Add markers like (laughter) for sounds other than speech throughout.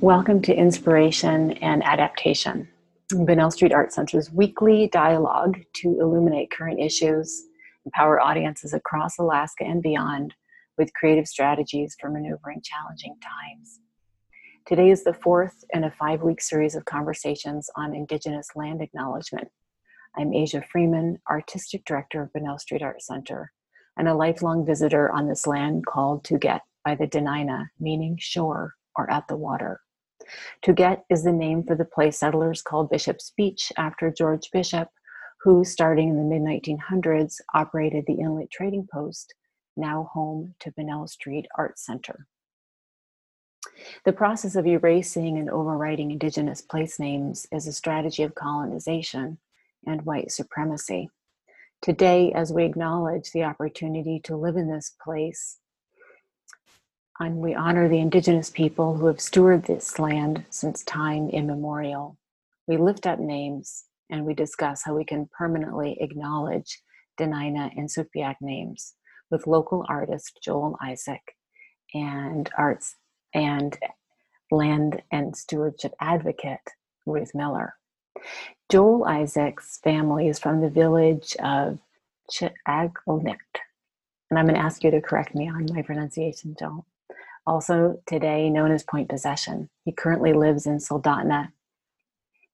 Welcome to Inspiration and Adaptation, Bunnell Street Art Center's weekly dialogue to illuminate current issues, empower audiences across Alaska and beyond with creative strategies for maneuvering challenging times. Today is the fourth in a five week series of conversations on Indigenous land acknowledgement. I'm Asia Freeman, Artistic Director of Bunnell Street Art Center, and a lifelong visitor on this land called Tuget by the Dena'ina, meaning shore or at the water. Tuget is the name for the place settlers called Bishop's Beach after George Bishop, who, starting in the mid 1900s, operated the Inlet Trading Post, now home to Bunnell Street Art Center. The process of erasing and overwriting Indigenous place names is a strategy of colonization and white supremacy. Today, as we acknowledge the opportunity to live in this place and we honor the indigenous people who have stewarded this land since time immemorial. We lift up names and we discuss how we can permanently acknowledge Dena'ina and Sugpiaq names with local artist Joel Isaac and arts and land and stewardship advocate Ruth Miller. Joel Isaac's family is from the village of Chi'agonikt, oh, and I'm going to ask you to correct me on my pronunciation, Joel also today known as Point Possession. He currently lives in Soldotna.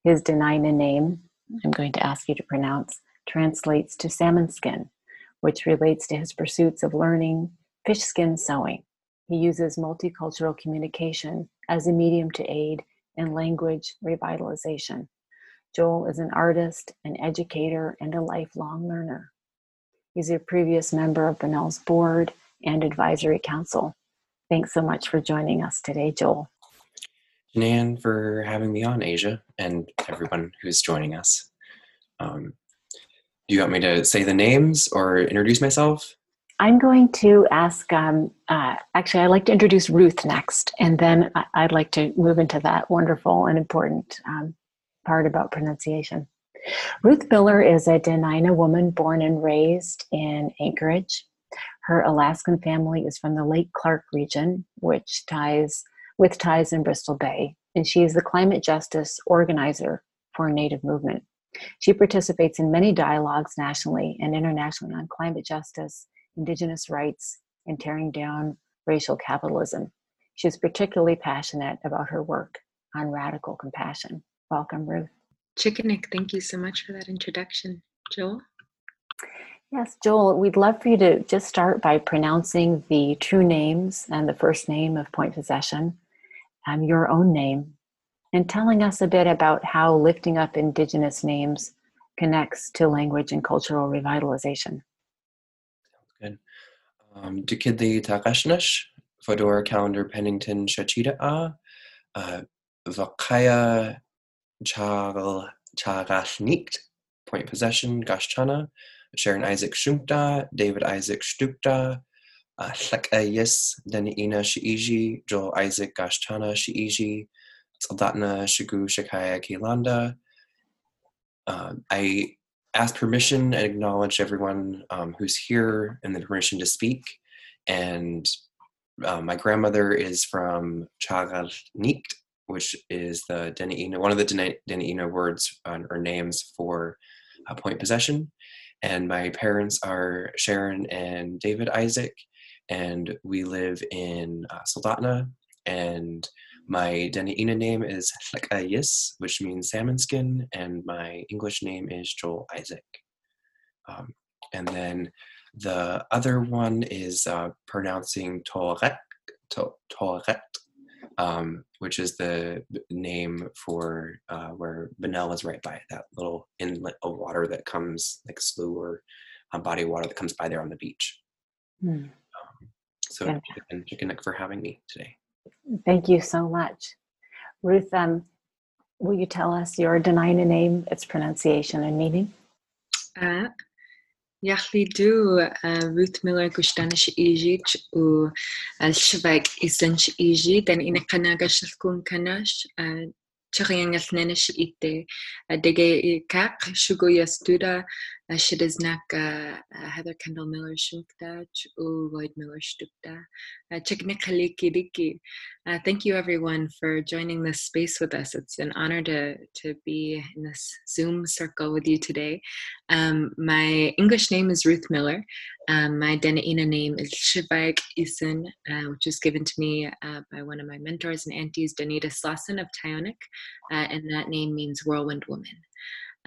His Dena'ina name, I'm going to ask you to pronounce, translates to salmon skin, which relates to his pursuits of learning fish skin sewing. He uses multicultural communication as a medium to aid in language revitalization. Joel is an artist, an educator, and a lifelong learner. He's a previous member of Bunnell's board and advisory council. Thanks so much for joining us today, Joel. Nan, for having me on, Asia, and everyone who's joining us. Um, do you want me to say the names or introduce myself? I'm going to ask, um, uh, actually, I'd like to introduce Ruth next, and then I'd like to move into that wonderful and important um, part about pronunciation. Ruth Miller is a Dena'ina woman born and raised in Anchorage. Her Alaskan family is from the Lake Clark region, which ties with ties in Bristol Bay, and she is the climate justice organizer for a Native movement. She participates in many dialogues nationally and internationally on climate justice, Indigenous rights, and tearing down racial capitalism. She is particularly passionate about her work on radical compassion. Welcome, Ruth. Chickenick, thank you so much for that introduction. Joel? Yes, Joel, we'd love for you to just start by pronouncing the true names and the first name of Point Possession, um, your own name, and telling us a bit about how lifting up Indigenous names connects to language and cultural revitalization. Sounds good. Um, Dukidli Takashnash, Fodor Calendar Pennington Shachita uh, Vakaya Chagashnikt, Point Possession, Gashchana, Sharon Isaac Shumta, David Isaac Stukta, uh, Yis, Dena'ina Shi'iji, Joel Isaac Gashchana Shi'iji, Soldatna Shigu Shakaya Kilanda. Um, I ask permission and acknowledge everyone um, who's here and the permission to speak. And uh, my grandmother is from Chagalnikt, which is the Dena'ina, one of the Dena'ina words uh, or names for uh, point possession and my parents are Sharon and David Isaac, and we live in uh, Soldotna. And my Dena'ina name is Hlekayis, which means salmon skin, and my English name is Joel Isaac. Um, and then the other one is uh, pronouncing Toret, to, Toret um, which is the name for uh, where Bunnell is right by that little inlet of water that comes like a slough or a body of water that comes by there on the beach. Hmm. Um, so yeah. chicken, chicken for having me today. Thank you so much. Ruth, um, will you tell us your Dena'ina name, its pronunciation and meaning? Uh, Яхли дүү Рут Миллер гүштаныш ижиж у алшваг исэнш ижи дан ина канагашилкун канаш чахиангалнэнэш итэ адэгэ как шугуя студа naše Heather Kendall Miller Shulkdach u Lloyd Miller Stukta. Uh, thank you everyone for joining this space with us. It's an honor to, to be in this Zoom circle with you today. Um, my English name is Ruth Miller. Um, my Dena'ina name is Shivaik Isin, uh, which was given to me uh, by one of my mentors and aunties, Danita Slosson of Tyonek, uh, and that name means whirlwind woman.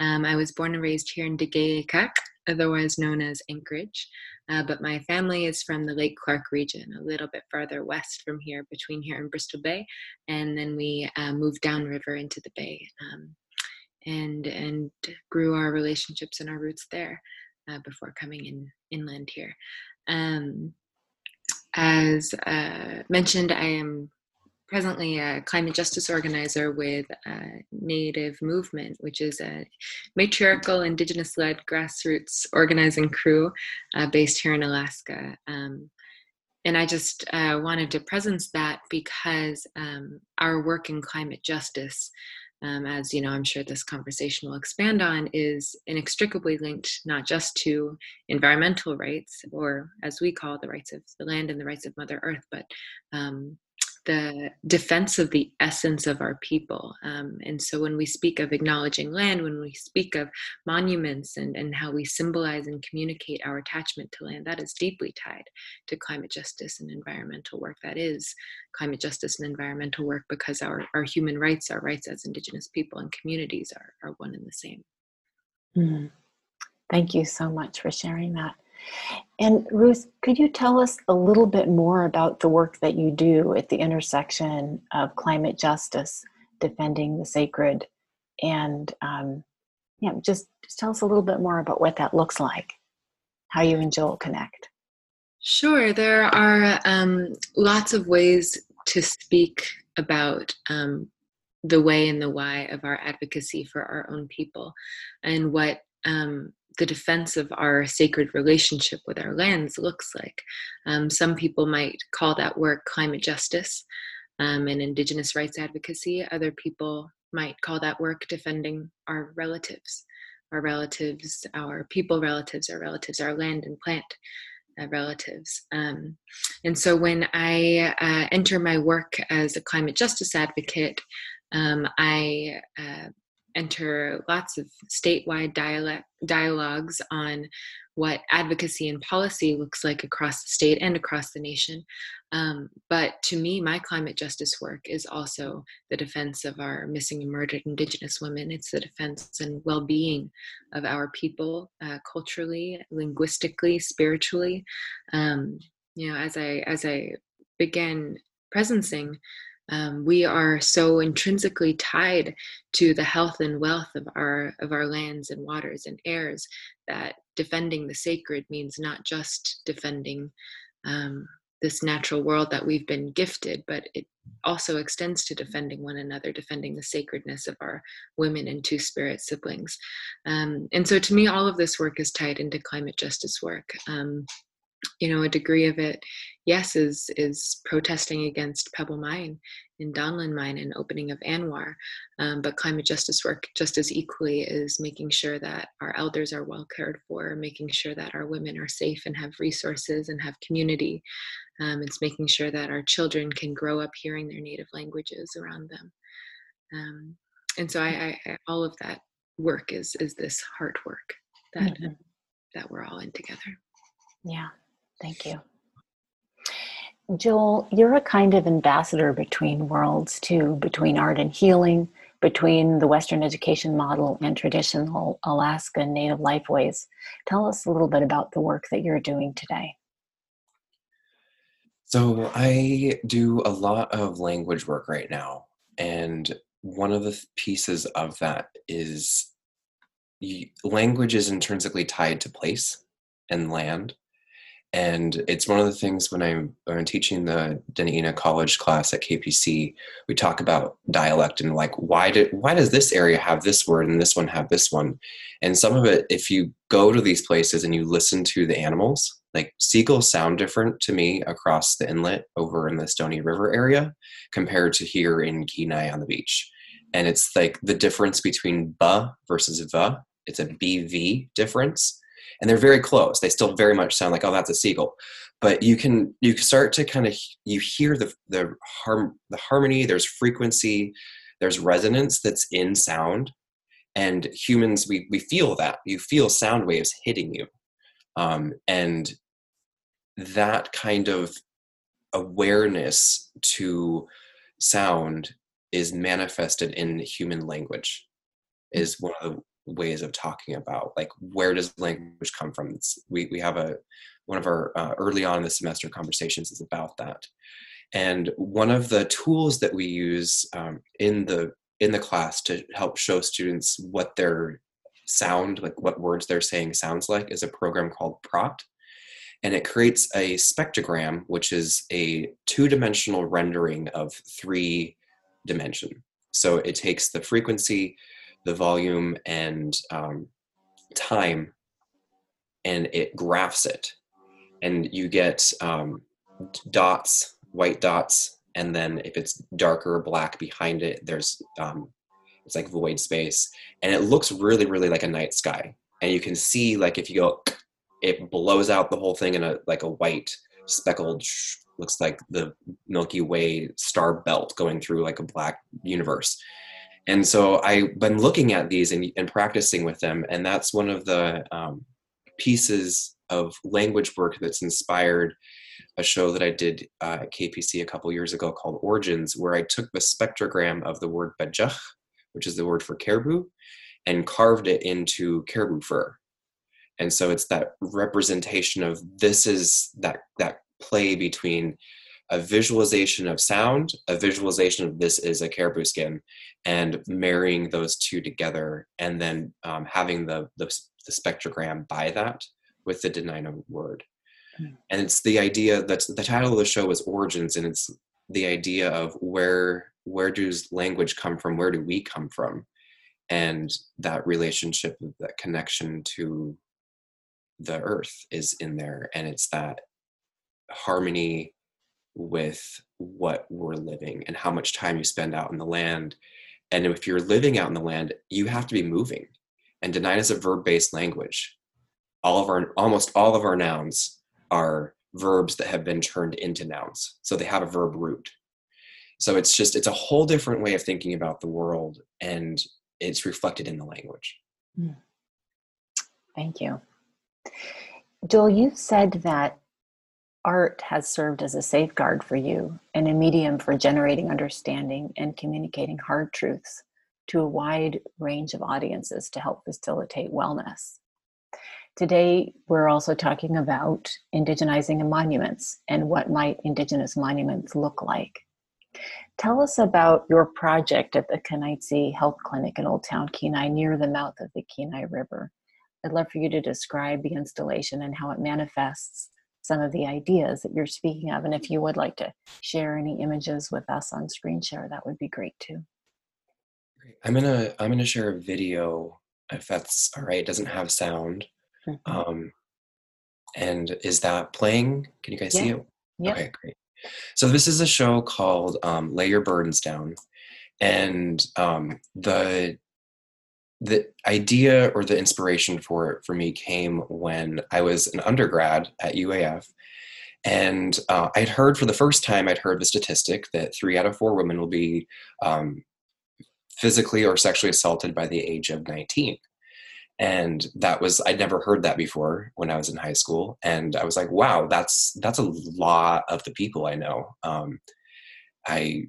Um, I was born and raised here in Degayakak, otherwise known as Anchorage, uh, but my family is from the Lake Clark region, a little bit farther west from here, between here and Bristol Bay, and then we uh, moved downriver into the bay, um, and and grew our relationships and our roots there uh, before coming in inland here. Um, as uh, mentioned, I am presently a climate justice organizer with Native Movement, which is a matriarchal, indigenous led grassroots organizing crew uh, based here in Alaska. Um, and I just uh, wanted to presence that because um, our work in climate justice, um, as you know, I'm sure this conversation will expand on, is inextricably linked not just to environmental rights, or as we call the rights of the land and the rights of Mother Earth, but um, the defense of the essence of our people. Um, and so when we speak of acknowledging land, when we speak of monuments and, and how we symbolize and communicate our attachment to land, that is deeply tied to climate justice and environmental work. That is climate justice and environmental work because our, our human rights, our rights as Indigenous people and communities are, are one and the same. Mm. Thank you so much for sharing that. And Ruth, could you tell us a little bit more about the work that you do at the intersection of climate justice, defending the sacred, and um, yeah, just, just tell us a little bit more about what that looks like, how you and Joel connect. Sure, there are um, lots of ways to speak about um, the way and the why of our advocacy for our own people and what um, the defense of our sacred relationship with our lands looks like. Um, some people might call that work climate justice um, and indigenous rights advocacy. Other people might call that work defending our relatives, our relatives, our people relatives, our relatives, our land and plant uh, relatives. Um, and so when I uh, enter my work as a climate justice advocate, um, I uh, enter lots of statewide dialect, dialogues on what advocacy and policy looks like across the state and across the nation. Um, but to me, my climate justice work is also the defense of our missing and murdered Indigenous women. It's the defense and well being of our people uh, culturally, linguistically, spiritually. Um, you know, as I as I began presencing um, we are so intrinsically tied to the health and wealth of our of our lands and waters and airs that defending the sacred means not just defending um, this natural world that we've been gifted, but it also extends to defending one another, defending the sacredness of our women and two spirit siblings. Um, and so, to me, all of this work is tied into climate justice work. Um, you know a degree of it yes is is protesting against pebble mine in Donlin mine and opening of ANWR um, but climate justice work just as equally is making sure that our elders are well cared for making sure that our women are safe and have resources and have community um, it's making sure that our children can grow up hearing their native languages around them. Um, and so I, I, I, all of that work is is this heart work that mm-hmm. that we're all in together. Yeah Thank you. Joel, you're a kind of ambassador between worlds too, between art and healing, between the Western education model and traditional Alaska Native lifeways. Tell us a little bit about the work that you're doing today. So, I do a lot of language work right now. And one of the pieces of that is language is intrinsically tied to place and land and it's one of the things when I'm, when I'm teaching the Dena'ina college class at KPC, we talk about dialect and like why did why does this area have this word and this one have this one? And some of it, if you go to these places and you listen to the animals, like seagulls sound different to me across the inlet over in the Stony River area compared to here in Kenai on the beach. And it's like the difference between ba versus va it's a bv difference and they're very close. They still very much sound like oh that's a seagull. But you can you start to kind of you hear the the harm the harmony there's frequency there's resonance that's in sound and humans we we feel that you feel sound waves hitting you. Um, and that kind of awareness to sound is manifested in human language is one of the ways of talking about like where does language come from? It's, we, we have a one of our uh, early on in the semester conversations is about that. And one of the tools that we use um, in the in the class to help show students what their sound like what words they're saying sounds like is a program called Praat. And it creates a spectrogram which is a two-dimensional rendering of three dimension. So it takes the frequency the volume and um, time and it graphs it. And you get um, dots white dots and then if it's darker black behind it there's um, it's like void space. And it looks really really like a night sky. And you can see like if you go (clears throat) it blows out the whole thing in a like a white speckled looks like the milky way star belt going through like a black universe and so i've been looking at these and, and practicing with them and that's one of the um, pieces of language work that's inspired a show that I did uh, at KPC a couple years ago called Origins, where I took the spectrogram of the word vejex, which is the word for caribou, and carved it into caribou fur. And so it's that representation of this is that that play between a visualization of sound, a visualization of this is a caribou skin, and marrying those two together, and then um, having the, the, the spectrogram by that with the Dena'ina word. Mm. And it's the idea that the title of the show is Origins, and it's the idea of where where does language come from? Where do we come from? And that relationship, that connection to the earth is in there, and it's that harmony with what we're living and how much time you spend out in the land. And if you're living out in the land, you have to be moving. And Dena'ina is a verb-based language. All of our almost all of our nouns are verbs that have been turned into nouns. So they have a verb root. So it's just, it's a whole different way of thinking about the world and it's reflected in the language. Hmm. Thank you. Joel, you said that art has served as a safeguard for you and a medium for generating understanding and communicating hard truths to a wide range of audiences to help facilitate wellness. Today, we're also talking about indigenizing monuments and what might indigenous monuments look like. Tell us about your project at the Kenaitze Health Clinic in Old Town Kenai near the mouth of the Kenai River. I'd love for you to describe the installation and how it manifests some of the ideas that you're speaking of. And if you would like to share any images with us on screen share, that would be great too. I'm gonna I'm gonna share a video if that's all right. It doesn't have sound. Mm-hmm. Um, and is that playing? Can you guys yeah. see it? Yeah. Okay, great. So this is a show called um, "Lay Your Burdens Down," and um, the the idea or the inspiration for it for me came when I was an undergrad at UAF, and uh, I'd heard for the first time I'd heard the statistic that three out of four women will be um, physically or sexually assaulted by the age of 19 and that was i'd never heard that before when i was in high school and i was like wow that's that's a lot of the people i know. Um, i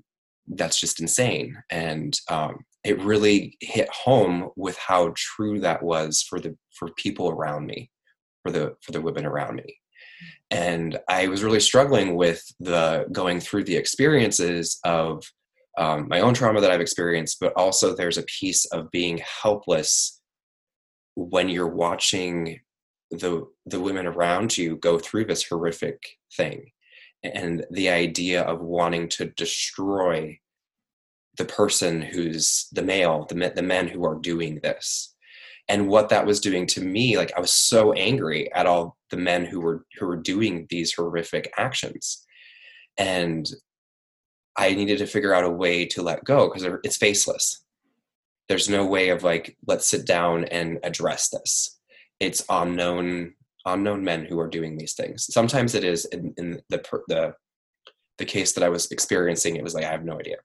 that's just insane and um, it really hit home with how true that was for the for people around me for the for the women around me. And i was really struggling with the going through the experiences of um, my own trauma that i've experienced but also there's a piece of being helpless when you're watching the the women around you go through this horrific thing. And the idea of wanting to destroy the person who's the male the, the men who are doing this. And what that was doing to me like i was so angry at all the men who were who were doing these horrific actions. And i needed to figure out a way to let go because it's faceless. There's no way of like let's sit down and address this. It's unknown unknown men who are doing these things. Sometimes it is in, in the the the case that i was experiencing it was like i have no idea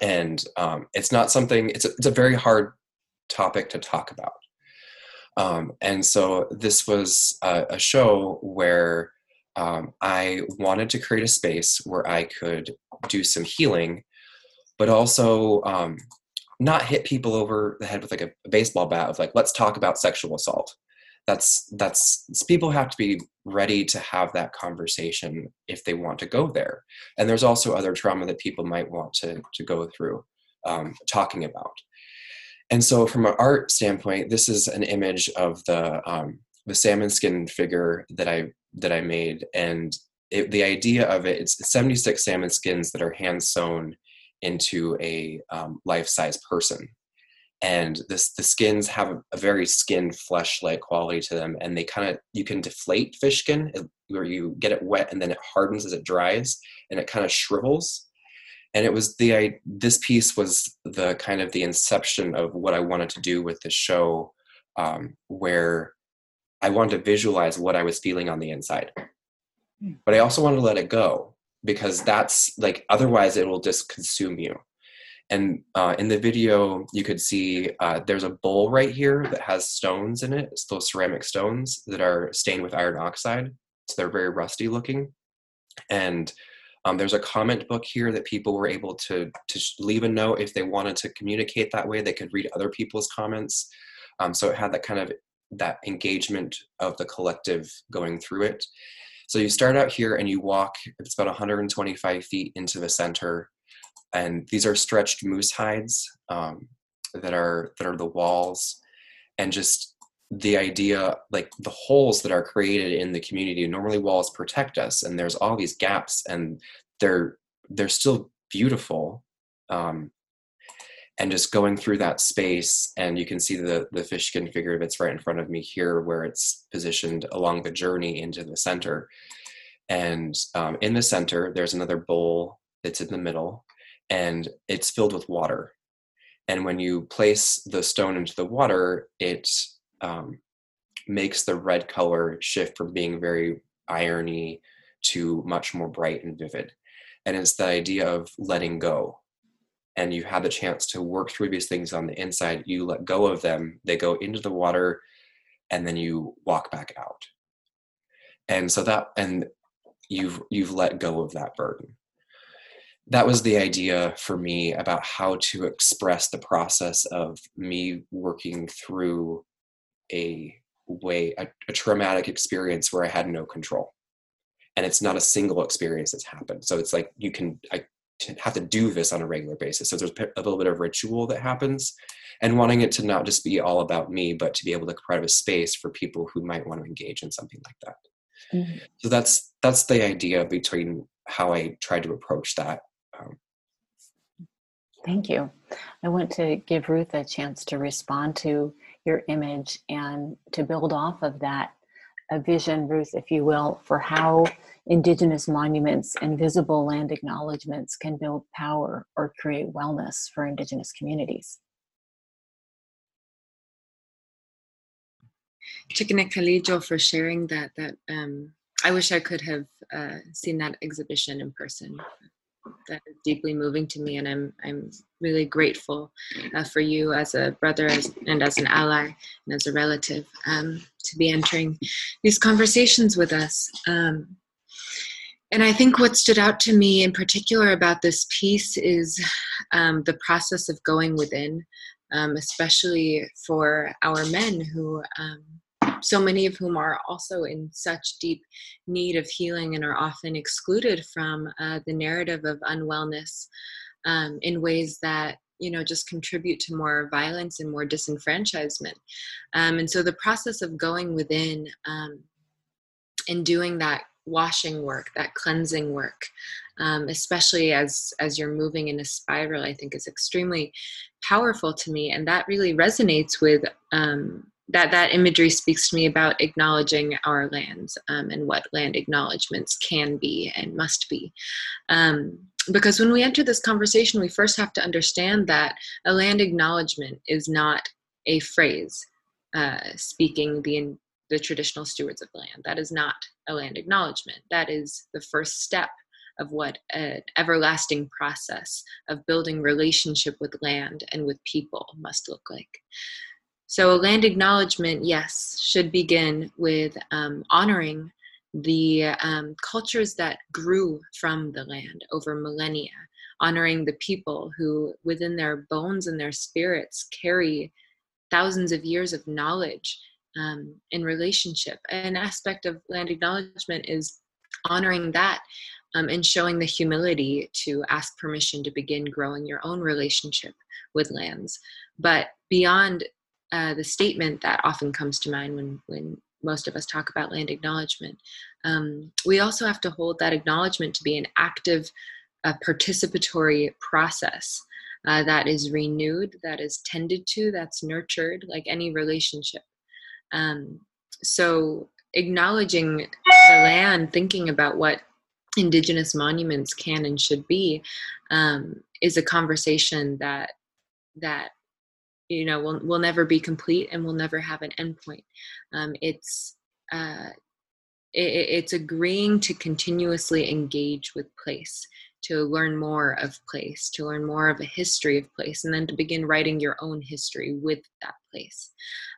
and um, it's not something it's a, it's a very hard topic to talk about. Um, and so this was a, a show where um, i wanted to create a space where i could do some healing but also um, not hit people over the head with like a, a baseball bat of like let's talk about sexual assault that's that's people have to be ready to have that conversation if they want to go there. And there's also other trauma that people might want to to go through um, talking about. And so from an art standpoint this is an image of the um, the salmon skin figure that i that i made. And it, the idea of it it's 76 salmon skins that are hand sewn into a um, life-size person and this the skins have a, a very skin flesh like quality to them and they kind of you can deflate fish skin where you get it wet and then it hardens as it dries and it kind of shrivels. And it was the I, this piece was the kind of the inception of what i wanted to do with the show um, where i wanted to visualize what i was feeling on the inside. Hmm. but i also wanted to let it go because that's like otherwise it will just consume you and uh, in the video you could see uh, there's a bowl right here that has stones in it it's those ceramic stones that are stained with iron oxide so they're very rusty looking. And um, there's a comment book here that people were able to to leave a note if they wanted to communicate that way they could read other people's comments. Um, so it had that kind of that engagement of the collective going through it. So you start out here and you walk it's about 125 feet into the center and these are stretched moose hides um, that are that are the walls. And just the idea like the holes that are created in the community normally walls protect us and there's all these gaps and they're they're still beautiful um, and just going through that space and you can see the the fish skin figure that's right in front of me here where it's positioned along the journey into the center. And um, in the center there's another bowl that's in the middle and it's filled with water. And when you place the stone into the water, it um, makes the red color shift from being very irony to much more bright and vivid. And it's the idea of letting go. And you have the chance to work through these things on the inside. You let go of them, they go into the water, and then you walk back out. And so that, and you've you've let go of that burden that was the idea for me about how to express the process of me working through a way a, a, traumatic experience where i had no control. And it's not a single experience that's happened. So it's like you can i have to do this on a regular basis. So there's a little bit of ritual that happens and wanting it to not just be all about me but to be able to provide a space for people who might want to engage in something like that. Mm-hmm. so that's that's the idea between how i tried to approach that Thank you. I want to give Ruth a chance to respond to your image and to build off of that a vision, Ruth, if you will, for how Indigenous monuments and visible land acknowledgements can build power or create wellness for Indigenous communities. Chicken Kalijo for sharing that. That um, I wish I could have uh, seen that exhibition in person that is deeply moving to me, and I'm I'm really grateful uh, for you as a brother as, and as an ally and as a relative um, to be entering these conversations with us. Um, and I think what stood out to me in particular about this piece is um, the process of going within, um, especially for our men who um, so many of whom are also in such deep need of healing and are often excluded from uh, the narrative of unwellness um, in ways that you know just contribute to more violence and more disenfranchisement. Um, and so the process of going within um, and doing that washing work that cleansing work um, especially as as you're moving in a spiral i think is extremely powerful to me. And that really resonates with um, that that imagery speaks to me about acknowledging our lands um, and what land acknowledgments can be and must be. Um, because when we enter this conversation, we first have to understand that a land acknowledgement is not a phrase uh, speaking the the traditional stewards of land. That is not a land acknowledgement. That is the first step of what an everlasting process of building relationship with land and with people must look like. So, a land acknowledgement, yes, should begin with um, honoring the um, cultures that grew from the land over millennia, honoring the people who, within their bones and their spirits, carry thousands of years of knowledge um, in relationship. An aspect of land acknowledgement is honoring that um, and showing the humility to ask permission to begin growing your own relationship with lands. But beyond uh, the statement that often comes to mind when, when most of us talk about land acknowledgement, um, we also have to hold that acknowledgement to be an active, uh, participatory process. Uh, that is renewed, that is tended to, that's nurtured, like any relationship. Um, so, acknowledging the land, thinking about what indigenous monuments can and should be um, is a conversation that that you know will will never be complete and will never have an endpoint. Um, it's uh, it, it's agreeing to continuously engage with place to learn more of place to learn more of a history of place and then to begin writing your own history with that place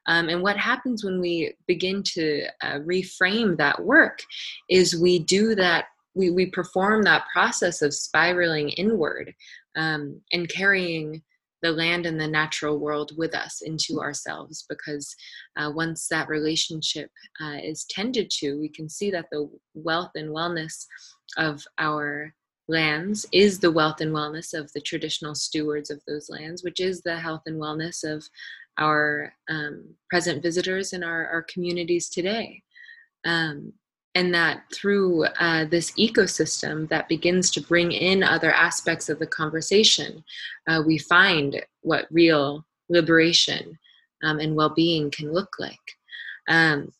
um, and what happens when we begin to uh, reframe that work is we do that we, we perform that process of spiraling inward um, and carrying the land and the natural world with us into ourselves because uh, once that relationship uh, is tended to we can see that the wealth and wellness of our lands is the wealth and wellness of the traditional stewards of those lands which is the health and wellness of our um, present visitors and our, our communities today. Um, and that through uh, this ecosystem that begins to bring in other aspects of the conversation, uh, we find what real liberation um, and well-being can look like. Um,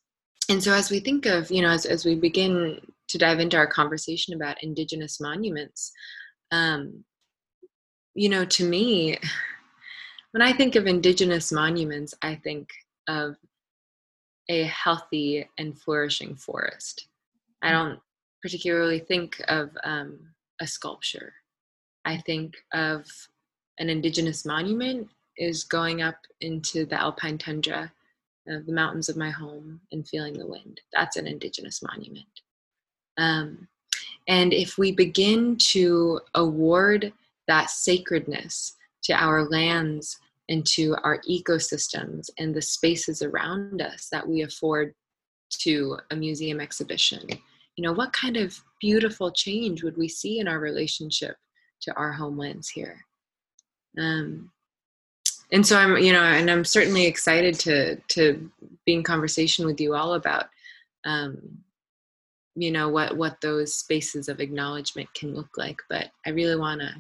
and so as we think of, you know, as, as we begin to dive into our conversation about indigenous monuments, um, you know, to me, (sighs) when I think of indigenous monuments, I think of a healthy and flourishing forest. I mm. don't particularly think of um, a sculpture. I think of an indigenous monument is going up into the alpine tundra of the mountains of my home and feeling the wind. That's an indigenous monument. Um, and if we begin to award that sacredness to our lands into our ecosystems and the spaces around us that we afford to a museum exhibition. You know what kind of beautiful change would we see in our relationship to our homelands here? Um, and so i'm you know and i'm certainly excited to to be in conversation with you all about um, you know what what those spaces of acknowledgement can look like but i really want to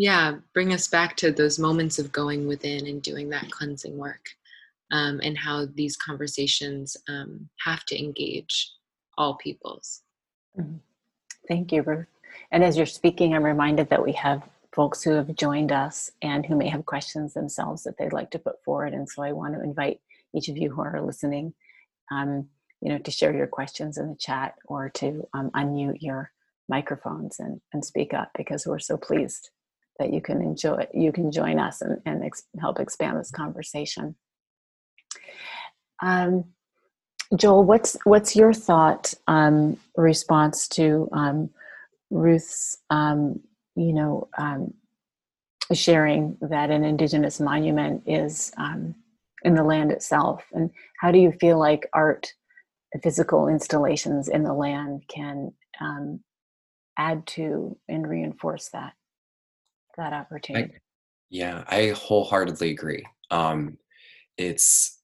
yeah bring us back to those moments of going within and doing that cleansing work um, and how these conversations um, have to engage all peoples. Mm-hmm. thank you ruth. And as you're speaking i'm reminded that we have folks who have joined us and who may have questions themselves that they'd like to put forward. And so i want to invite each of you who are listening um, you know to share your questions in the chat or to um, unmute your microphones and, and speak up because we're so pleased that you can enjoy you can join us and, and ex- help expand this conversation. Um, joel what's what's your thought um, response to um, ruth's um, you know um, sharing that an indigenous monument is um, in the land itself? And how do you feel like art physical installations in the land can add to and reinforce that that opportunity. I, yeah, I wholeheartedly agree. Um, it's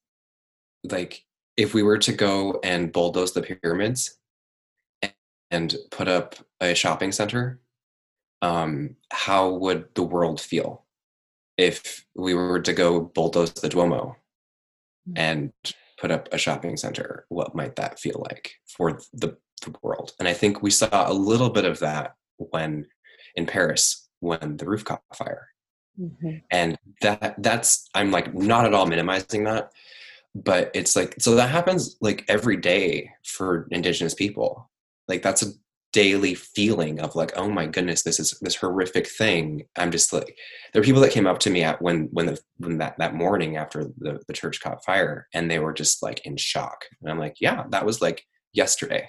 like if we were to go and bulldoze the pyramids and put up a shopping center, um, how would the world feel if we were to go bulldoze the Duomo mm. and put up a shopping center? What might that feel like for the, the world? And I think we saw a little bit of that when in Paris when the roof caught fire. Mhm. And that that's I'm like not at all minimizing that, but it's like so that happens like every day for indigenous people. Like that's a daily feeling of like oh my goodness this is this horrific thing i'm just like there are people that came up to me at when when the when that that morning after the the church caught fire and they were just like in shock and i'm like yeah that was like yesterday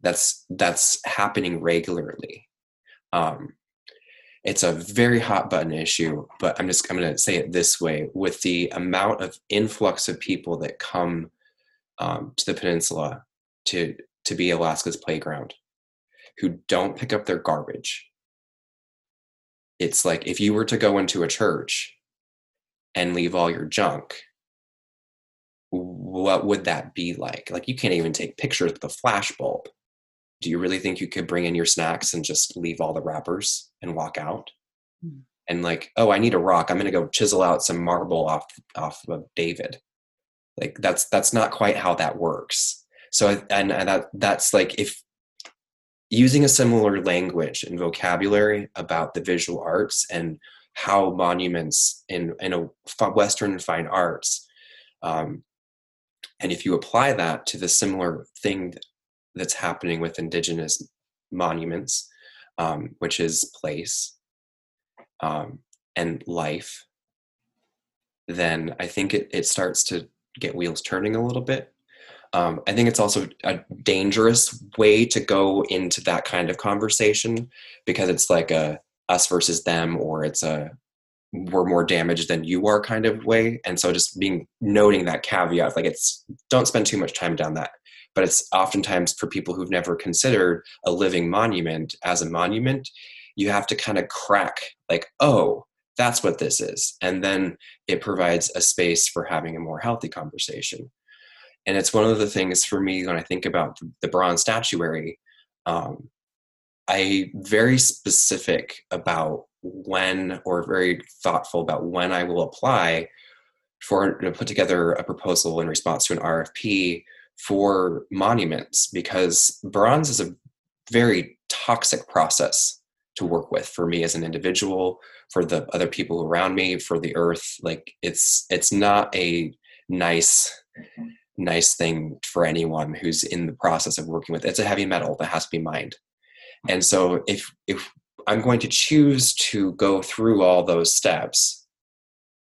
that's that's happening regularly um it's a very hot button issue but i'm just i'm going to say it this way with the amount of influx of people that come um, to the peninsula to to be Alaska's playground who don't pick up their garbage. It's like if you were to go into a church and leave all your junk, what would that be like? Like you can't even take pictures with a flash bulb. Do you really think you could bring in your snacks and just leave all the wrappers and walk out? Hmm. And like, oh, I need a rock. I'm going to go chisel out some marble off off of David. Like that's that's not quite how that works so and, and that that's like if using a similar language and vocabulary about the visual arts and how monuments in in a western fine arts um, and if you apply that to the similar thing that's happening with indigenous monuments um, which is place um, and life then i think it, it starts to get wheels turning a little bit um, I think it's also a dangerous way to go into that kind of conversation because it's like a us versus them, or it's a we're more damaged than you are kind of way. And so just being noting that caveat, like it's don't spend too much time down that. But it's oftentimes for people who've never considered a living monument as a monument, you have to kind of crack like, oh, that's what this is. And then it provides a space for having a more healthy conversation and it's one of the things for me when I think about the bronze statuary. Um, I very specific about when, or very thoughtful about when I will apply for to put together a proposal in response to an RFP for monuments because bronze is a very toxic process to work with for me as an individual for the other people around me for the earth. Like it's it's not a nice nice thing for anyone who's in the process of working with it's a heavy metal that has to be mined. And so if if i'm going to choose to go through all those steps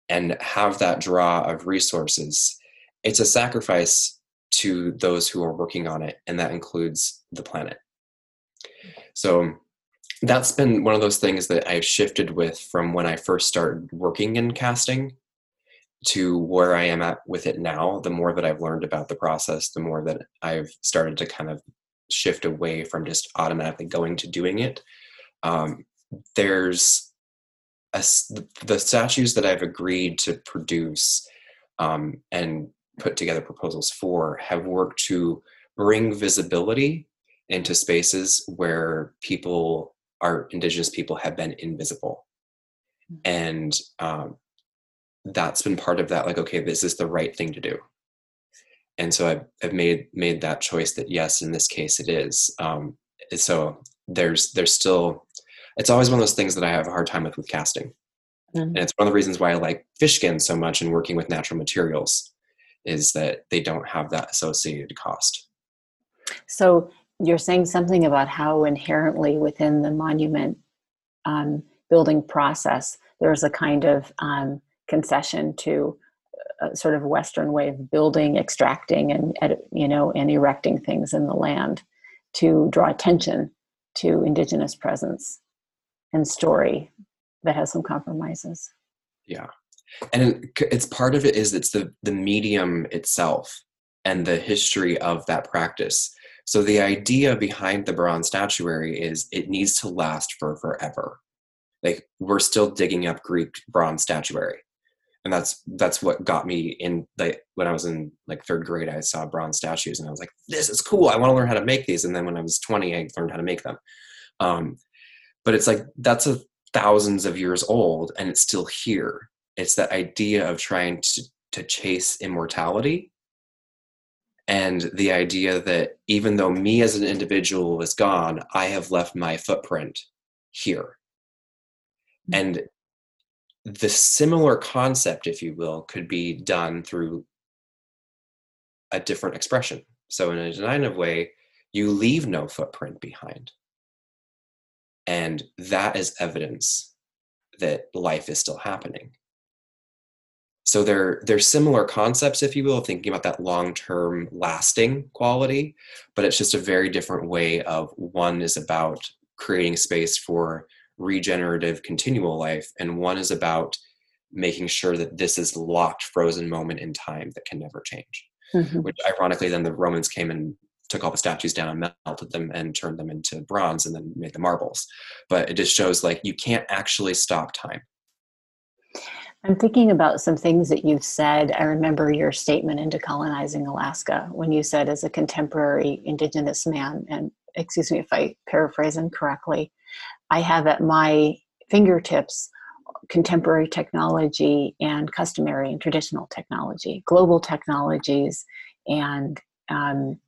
and have that draw of resources it's a sacrifice to those who are working on it and that includes the planet. So that's been one of those things that i've shifted with from when i first started working in casting to where I am at with it now, the more that I've learned about the process, the more that I've started to kind of shift away from just automatically going to doing it. Um, there's a, the statues that I've agreed to produce um, and put together proposals for have worked to bring visibility into spaces where people, our indigenous people, have been invisible. Mm. And um, that's been part of that like okay this is the right thing to do and so i've, I've made made that choice that yes in this case it is um, so there's there's still it's always one of those things that i have a hard time with with casting mm-hmm. and it's one of the reasons why i like fish skin so much and working with natural materials is that they don't have that associated cost so you're saying something about how inherently within the monument um, building process there's a kind of um, concession to a sort of Western way of building, extracting, and you know, and erecting things in the land to draw attention to indigenous presence and story that has some compromises. Yeah, and it's part of it is it's the the medium itself and the history of that practice. So the idea behind the bronze statuary is it needs to last for forever. Like we're still digging up Greek bronze statuary. And that's that's what got me in like when i was in like third grade i saw bronze statues and i was like this is cool. I want to learn how to make these. And then when i was 20 i learned how to make them. Um, but it's like that's a thousands of years old and it's still here it's that idea of trying to to chase immortality. And the idea that even though me as an individual is gone i have left my footprint here. Hmm. And the similar concept if you will could be done through a different expression. So in a Dena'ina way you leave no footprint behind. And that is evidence that life is still happening so they're they're similar concepts if you will thinking about that long-term lasting quality but it's just a very different way of one is about creating space for regenerative continual life and one is about making sure that this is locked frozen moment in time that can never change. Mm-hmm. which ironically then the romans came and took all the statues down and melted them and turned them into bronze and then made the marbles. But it just shows like you can't actually stop time i'm thinking about some things that you've said. I remember your statement into colonizing alaska when you said as a contemporary indigenous man and excuse me if i paraphrase incorrectly i have at my fingertips contemporary technology and customary and traditional technology global technologies and um,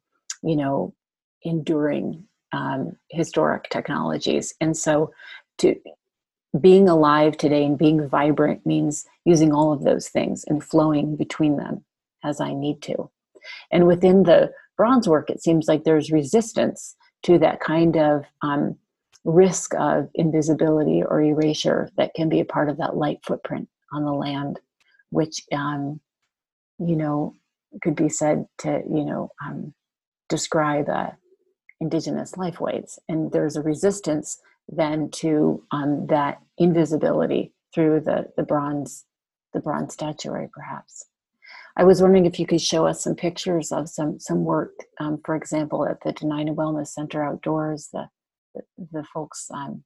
you know enduring um, historic technologies. And so to being alive today and being vibrant means using all of those things and flowing between them as i need to and within the bronze work it seems like there's resistance to that kind of um, risk of invisibility or erasure that can be a part of that light footprint on the land which um, you know could be said to you know um, describe uh, indigenous lifeways. And there's a resistance then to um, that invisibility through the, the bronze the bronze statuary perhaps. I was wondering if you could show us some pictures of some some work um, for example at the dena'ina wellness center outdoors the the, the folks um,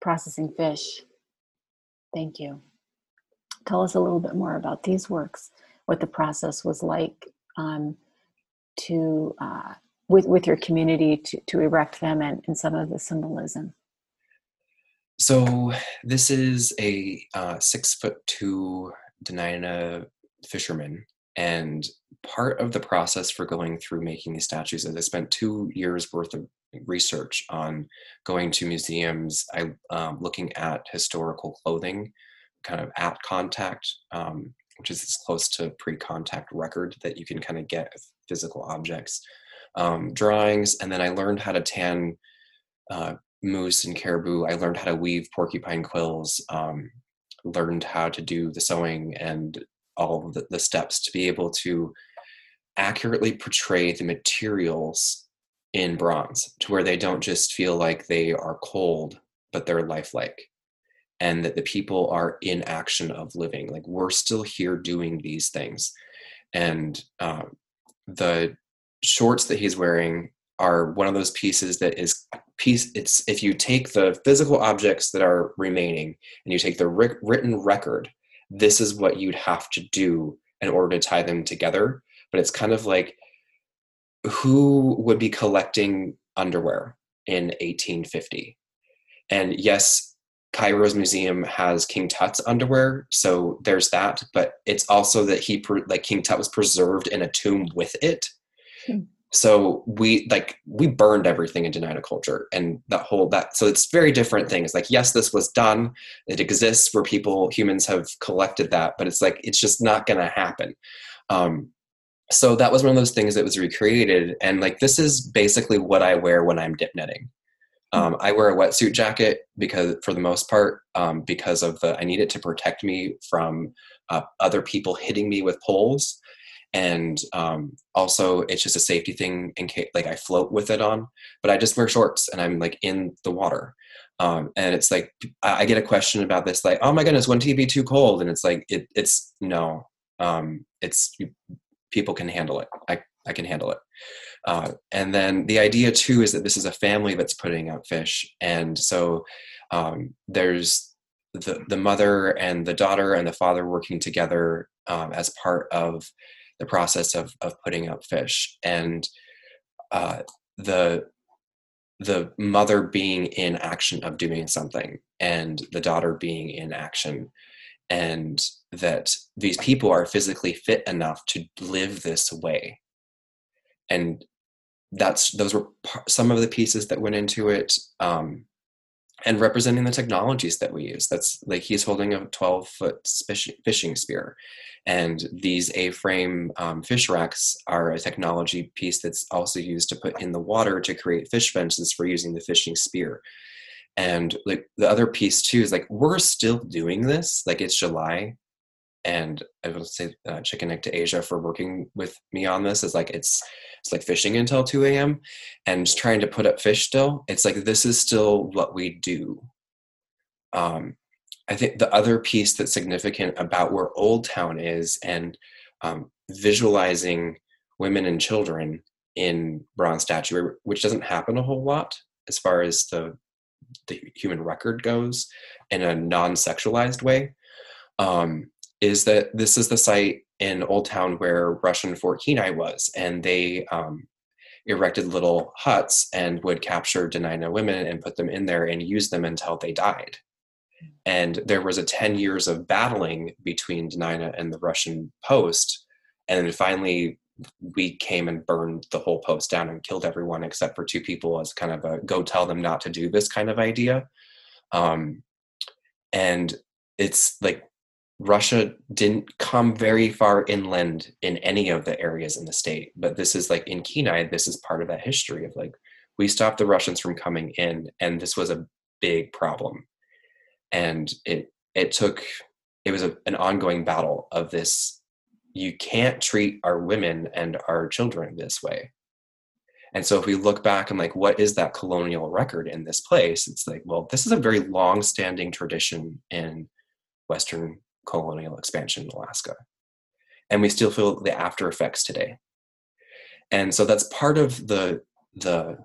processing fish. Thank you. Tell us a little bit more about these works what the process was like um, to uh, with with your community to, to erect them and, and some of the symbolism? So this is a uh, six foot two dena'ina fisherman and part of the process for going through making these statues is i spent two years worth of research on going to museums i um, looking at historical clothing kind of at contact um, which is as close to pre-contact record that you can kind of get physical objects, um, drawings, and then I learned how to tan uh, moose and caribou. I learned how to weave porcupine quills, um, learned how to do the sewing and all the, the steps to be able to accurately portray the materials in bronze to where they don't just feel like they are cold, but they're lifelike and that the people are in action of living like we're still here doing these things and uh, the shorts that he's wearing are one of those pieces that is piece it's if you take the physical objects that are remaining and you take the written record this is what you'd have to do in order to tie them together but it's kind of like who would be collecting underwear in 1850 and yes Cairo's museum has King Tut's underwear, so there's that. But it's also that he like King Tut was preserved in a tomb with it. So we like we burned everything in Dena'ina culture, and that whole that so it's very different things. Like yes, this was done. It exists where people humans have collected that, but it's like it's just not to happen. Um, so that was one of those things that was recreated, and like this is basically what I wear when I'm dip netting. Um, I wear a wetsuit jacket because, for the most part, um, because of the I need it to protect me from uh, other people hitting me with poles, and um, also it's just a safety thing in case like I float with it on. But I just wear shorts and I'm like in the water, um, and it's like I get a question about this like, oh my goodness, wouldn't it be too cold? And it's like it, it's no, um, it's people can handle it. I I can handle it. Uh, and then the idea too is that this is a family that's putting out fish, and so um, there's the the mother and the daughter and the father working together um, as part of the process of of putting out fish, and uh, the the mother being in action of doing something, and the daughter being in action, and that these people are physically fit enough to live this way. And that's those were some of the pieces that went into it. Um, and representing the technologies that we use. That's like he's holding a 12 foot fishing spear. And these A frame um, fish racks are a technology piece that's also used to put in the water to create fish fences for using the fishing spear. And like the other piece too is like we're still doing this. Like it's July, and I will say uh, Chicken Neck to Asia for working with me on this is like it's it's like fishing until 2 a.m. and just trying to put up fish still. It's like this is still what we do. Um, I think the other piece that's significant about where Old Town is and um, visualizing women and children in bronze statue, which doesn't happen a whole lot as far as the the human record goes in a non-sexualized way, um, is that this is the site in Old Town where Russian Fort Kenai was, and they um, erected little huts and would capture Dena'ina women and put them in there and use them until they died. And there was a 10 years of battling between Dena'ina and the Russian post. And then finally, we came and burned the whole post down and killed everyone except for two people as kind of a go tell them not to do this kind of idea. Um, and it's like Russia didn't come very far inland in any of the areas in the state, but this is like in Kenai, this is part of that history of like we stopped the Russians from coming in, and this was a big problem. And it it took it was a, an ongoing battle of this. You can't treat our women and our children this way. And so if we look back and like, what is that colonial record in this place? It's like, well, this is a very long-standing tradition in Western colonial expansion in Alaska. And we still feel the after effects today. And so that's part of the the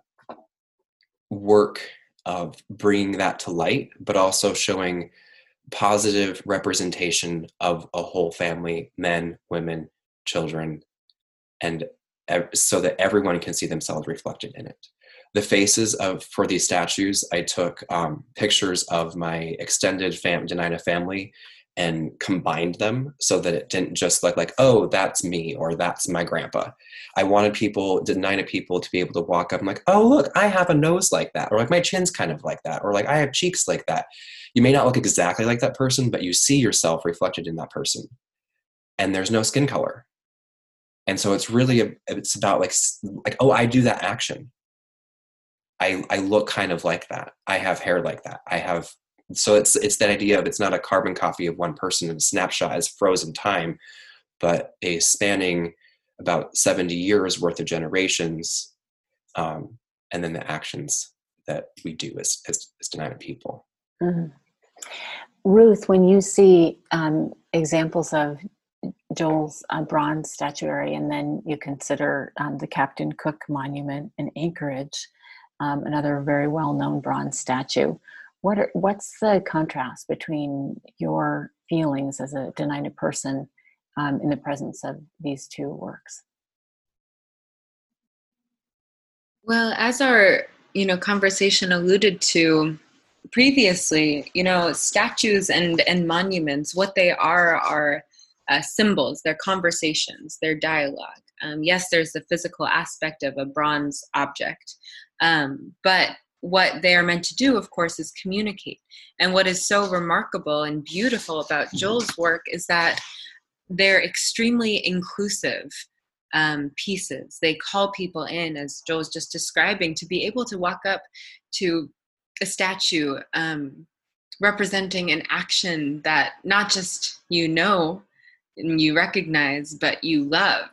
work of bringing that to light, but also showing positive representation of a whole family men, women, children, and so that everyone can see themselves reflected in it. The faces of for these statues, I took um, pictures of my extended fam- Dena'ina family and combined them so that it didn't just look like, oh, that's me or that's my grandpa. I wanted people, Dena'ina people, to be able to walk up and like, oh, look, I have a nose like that, or like my chin's kind of like that, or like I have cheeks like that. You may not look exactly like that person, but you see yourself reflected in that person. And there's no skin color. And so it's really, a, it's about like, like, oh, I do that action. I, I look kind of like that. I have hair like that. I have so it's it's that idea of it's not a carbon copy of one person in a snapshot as frozen time but a spanning about 70 years worth of generations um, and then the actions that we do as as, as Dena'ina people mm-hmm. ruth when you see um, examples of joel's uh, bronze statuary and then you consider um, the captain cook monument in anchorage um, another very well-known bronze statue what are, what's the contrast between your feelings as a Dena'ina person um, in the presence of these two works? Well, as our you know conversation alluded to previously, you know statues and and monuments, what they are are uh, symbols, they're conversations, they're dialogue. Um, yes, there's the physical aspect of a bronze object, um, but what they are meant to do, of course, is communicate. And what is so remarkable and beautiful about mm-hmm. Joel's work is that they're extremely inclusive um, pieces. They call people in, as Joel was just describing, to be able to walk up to a statue um, representing an action that not just you know and you recognize, but you love.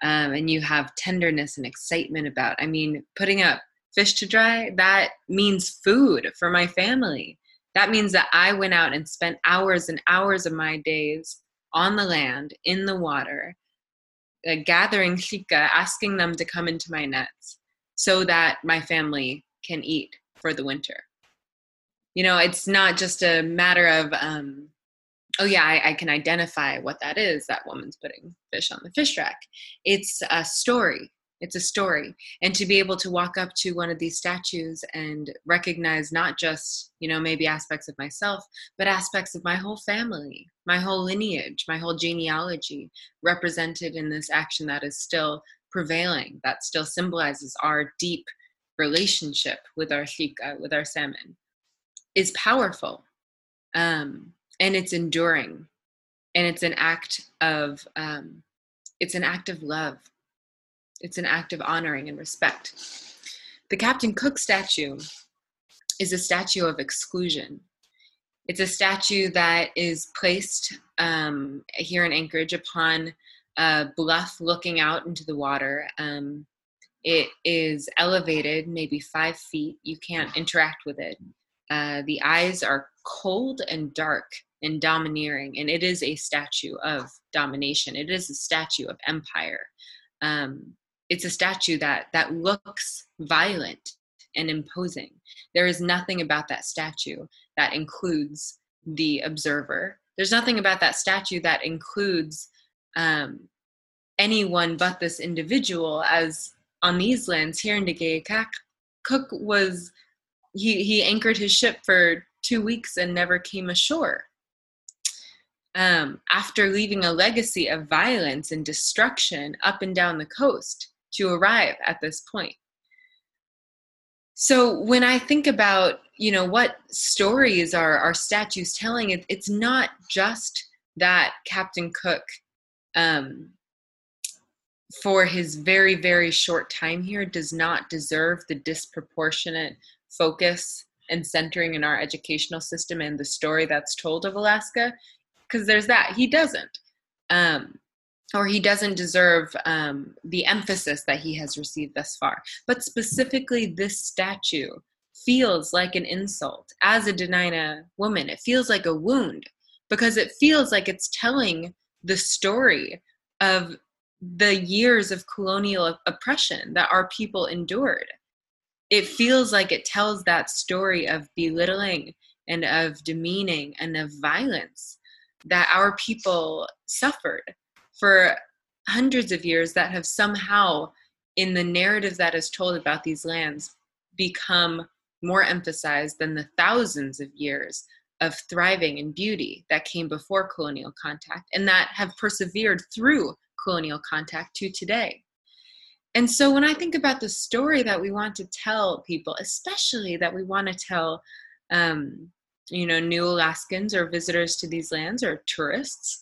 Um, and you have tenderness and excitement about. I mean, putting up fish to dry, that means food for my family. That means that I went out and spent hours and hours of my days on the land, in the water, uh, gathering shika, asking them to come into my nets so that my family can eat for the winter. You know, it's not just a matter of, um, oh yeah, I, I can identify what that is. That woman's putting fish on the fish rack. It's a story it's a story. And to be able to walk up to one of these statues and recognize not just you know maybe aspects of myself but aspects of my whole family my whole lineage my whole genealogy represented in this action that is still prevailing that still symbolizes our deep relationship with our shika with our salmon is powerful. Um, and it's enduring. And it's an act of um, it's an act of love it's an act of honoring and respect. The captain cook statue is a statue of exclusion. It's a statue that is placed um, here in anchorage upon a bluff looking out into the water. Um, it is elevated maybe five feet. You can't interact with it. Uh, the eyes are cold and dark and domineering, and it is a statue of domination. It is a statue of empire. Um, it's a statue that that looks violent and imposing. There is nothing about that statue that includes the observer. There's nothing about that statue that includes um, anyone but this individual. As on these lands here in Degayakak, Cook was he he anchored his ship for two weeks and never came ashore. Um, after leaving a legacy of violence and destruction up and down the coast to arrive at this point. So when I think about, you know, what stories are our statues telling, it, it's not just that Captain Cook, um, for his very, very short time here, does not deserve the disproportionate focus and centering in our educational system and the story that's told of Alaska, because there's that. He doesn't. Um, or he doesn't deserve um, the emphasis that he has received thus far. But specifically, this statue feels like an insult. As a Dena'ina woman, it feels like a wound because it feels like it's telling the story of the years of colonial oppression that our people endured it feels like it tells that story of belittling and of demeaning and of violence that our people suffered for hundreds of years that have somehow in the narrative that is told about these lands become more emphasized than the thousands of years of thriving and beauty that came before colonial contact and that have persevered through colonial contact to today. And so when I think about the story that we want to tell people, especially that we want to tell, um, you know, new Alaskans or visitors to these lands or tourists,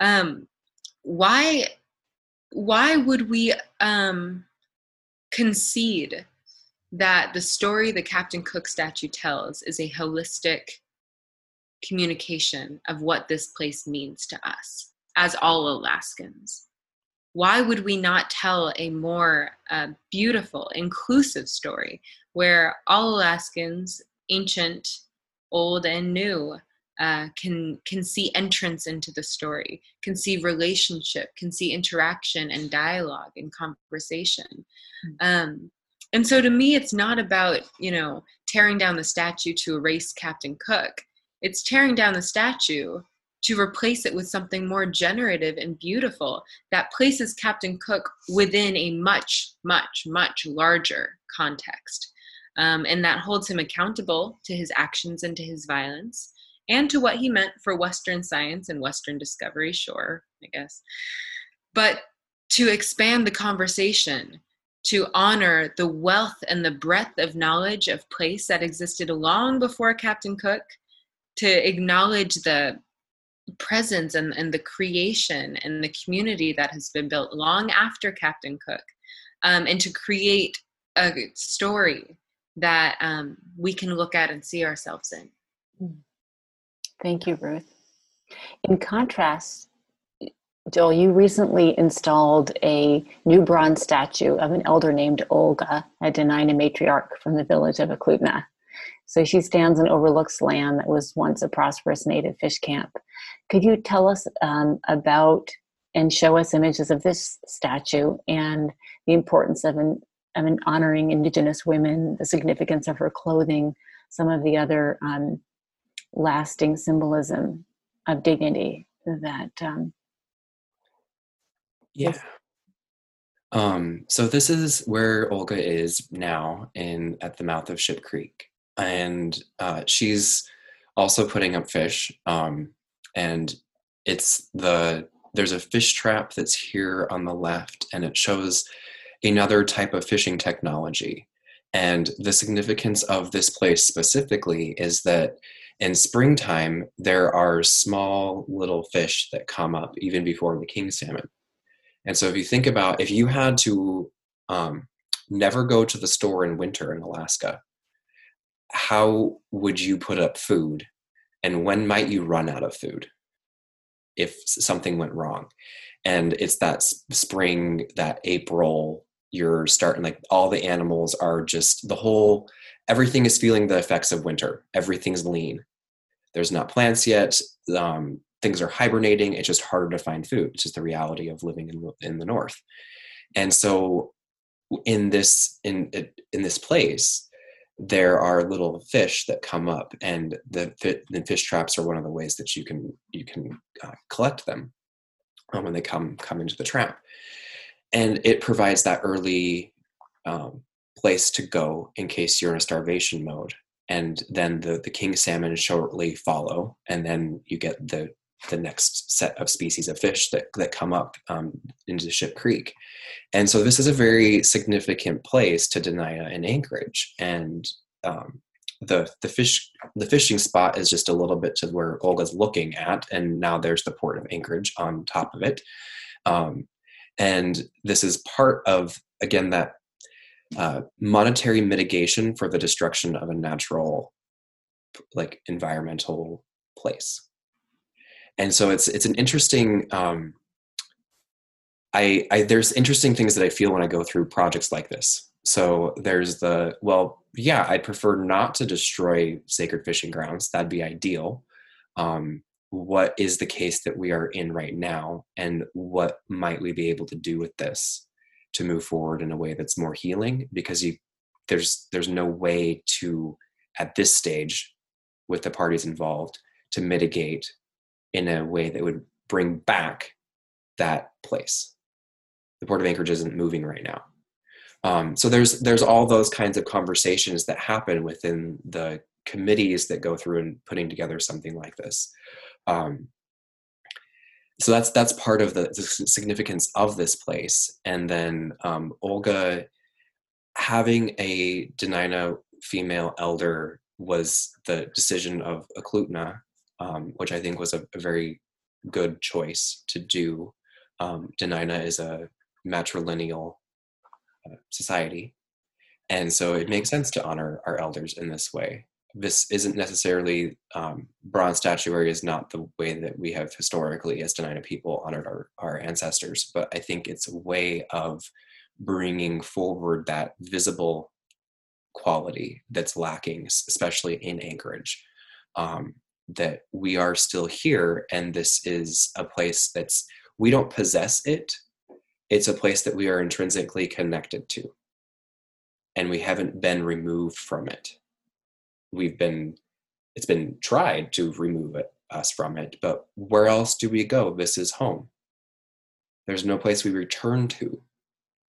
um, why why would we um, concede that the story the Captain Cook statue tells is a holistic communication of what this place means to us as all Alaskans? why would we not tell a more uh, beautiful, inclusive story where all Alaskans, ancient, old, and new, uh, can can see entrance into the story, can see relationship, can see interaction and dialogue and conversation. Mm-hmm. Um, and so, to me, it's not about you know tearing down the statue to erase Captain Cook. It's tearing down the statue to replace it with something more generative and beautiful that places Captain Cook within a much, much, much larger context. Um, and that holds him accountable to his actions and to his violence and to what he meant for Western science and Western discovery, sure, I guess. But to expand the conversation, to honor the wealth and the breadth of knowledge of place that existed long before Captain Cook, to acknowledge the presence and, and the creation and the community that has been built long after Captain Cook, um, and to create a story that um, we can look at and see ourselves in. Thank you, Ruth. In contrast, Joel, you recently installed a new bronze statue of an elder named Olga, a Dena'ina matriarch from the village of Eklutna. So she stands and overlooks land that was once a prosperous native fish camp. Could you tell us um, about and show us images of this statue and the importance of an, of an honoring Indigenous women, the significance of her clothing, some of the other um, lasting symbolism of dignity that. Um, yeah. Um, so this is where Olga is now in at the mouth of Ship Creek and uh, she's also putting up fish. Um, and it's the there's a fish trap that's here on the left, and it shows another type of fishing technology. And the significance of this place specifically is that in springtime, there are small little fish that come up even before the king salmon. And so if you think about if you had to um, never go to the store in winter in Alaska, how would you put up food? And when might you run out of food if something went wrong? And it's that spring, that April, you're starting like all the animals are just the whole everything is feeling the effects of winter. Everything's lean. There's not plants yet. Um, things are hibernating. It's just harder to find food. It's just the reality of living in, in the north. And so in this in in this place there are little fish that come up and the, the fish traps are one of the ways that you can you can uh, collect them um, when they come come into the trap. And it provides that early um, place to go in case you're in a starvation mode and then the, the king salmon shortly follow and then you get the the next set of species of fish that, that come up um, into Ship Creek. And so this is a very significant place to Dena'ina and Anchorage. And um, the the fish the fishing spot is just a little bit to where Olga's looking at, and now there's the port of Anchorage on top of it. Um, and this is part of again that uh, monetary mitigation for the destruction of a natural like environmental place. And so it's it's an interesting um, I, I there's interesting things that i feel when i go through projects like this. So there's the well yeah i'd prefer not to destroy sacred fishing grounds. That'd be ideal. Um, what is the case that we are in right now and what might we be able to do with this to move forward in a way that's more healing because you there's there's no way to at this stage with the parties involved to mitigate in a way that would bring back that place. The port of anchorage isn't moving right now. Um, so there's there's all those kinds of conversations that happen within the committees that go through and putting together something like this. Um, so that's that's part of the, the, significance of this place. And then um, olga having a dena'ina female elder was the decision of Eklutna, um, which I think was a, a, very good choice to do. Um, Dena'ina is a matrilineal uh, society, and so it makes sense to honor our elders in this way this isn't necessarily um, bronze statuary is not the way that we have historically as Dena'ina people honored our, our ancestors, but I think it's a way of bringing forward that visible quality that's lacking, especially in Anchorage. Um, that we are still here, and this is a place that's we don't possess it. It's a place that we are intrinsically connected to, and we haven't been removed from it we've been it's been tried to remove it, us from it but where else do we go this is home there's no place we return to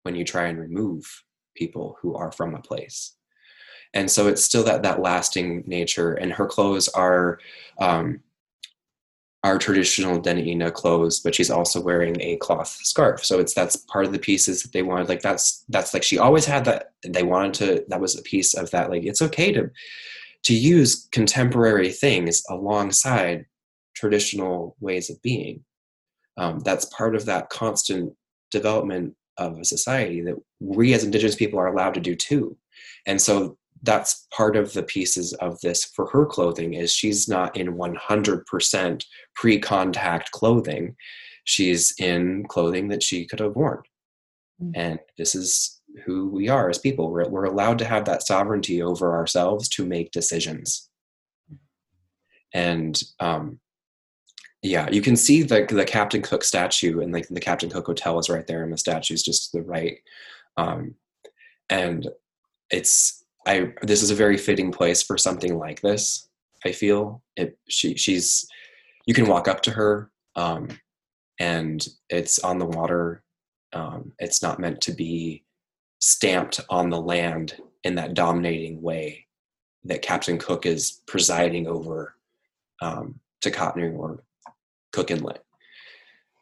when you try and remove people who are from a place and so it's still that that lasting nature and her clothes are um, our traditional Dena'ina clothes, but she's also wearing a cloth scarf. So it's that's part of the pieces that they wanted. Like that's that's like she always had that. They wanted to. That was a piece of that. Like it's okay to to use contemporary things alongside traditional ways of being. Um, that's part of that constant development of a society that we as indigenous people are allowed to do too. And so that's part of the pieces of this for her clothing is she's not in 100% pre-contact clothing she's in clothing that she could have worn mm-hmm. and this is who we are as people. We're, we're allowed to have that sovereignty over ourselves to make decisions. And um, yeah, you can see the the Captain Cook statue, and like the Captain Cook Hotel is right there, and the statue is just to the right. Um, and it's I this is a very fitting place for something like this. I feel it. She she's you can walk up to her, um, and it's on the water. Um, it's not meant to be stamped on the land in that dominating way that Captain Cook is presiding over um, Tikahtnu or Cook Inlet.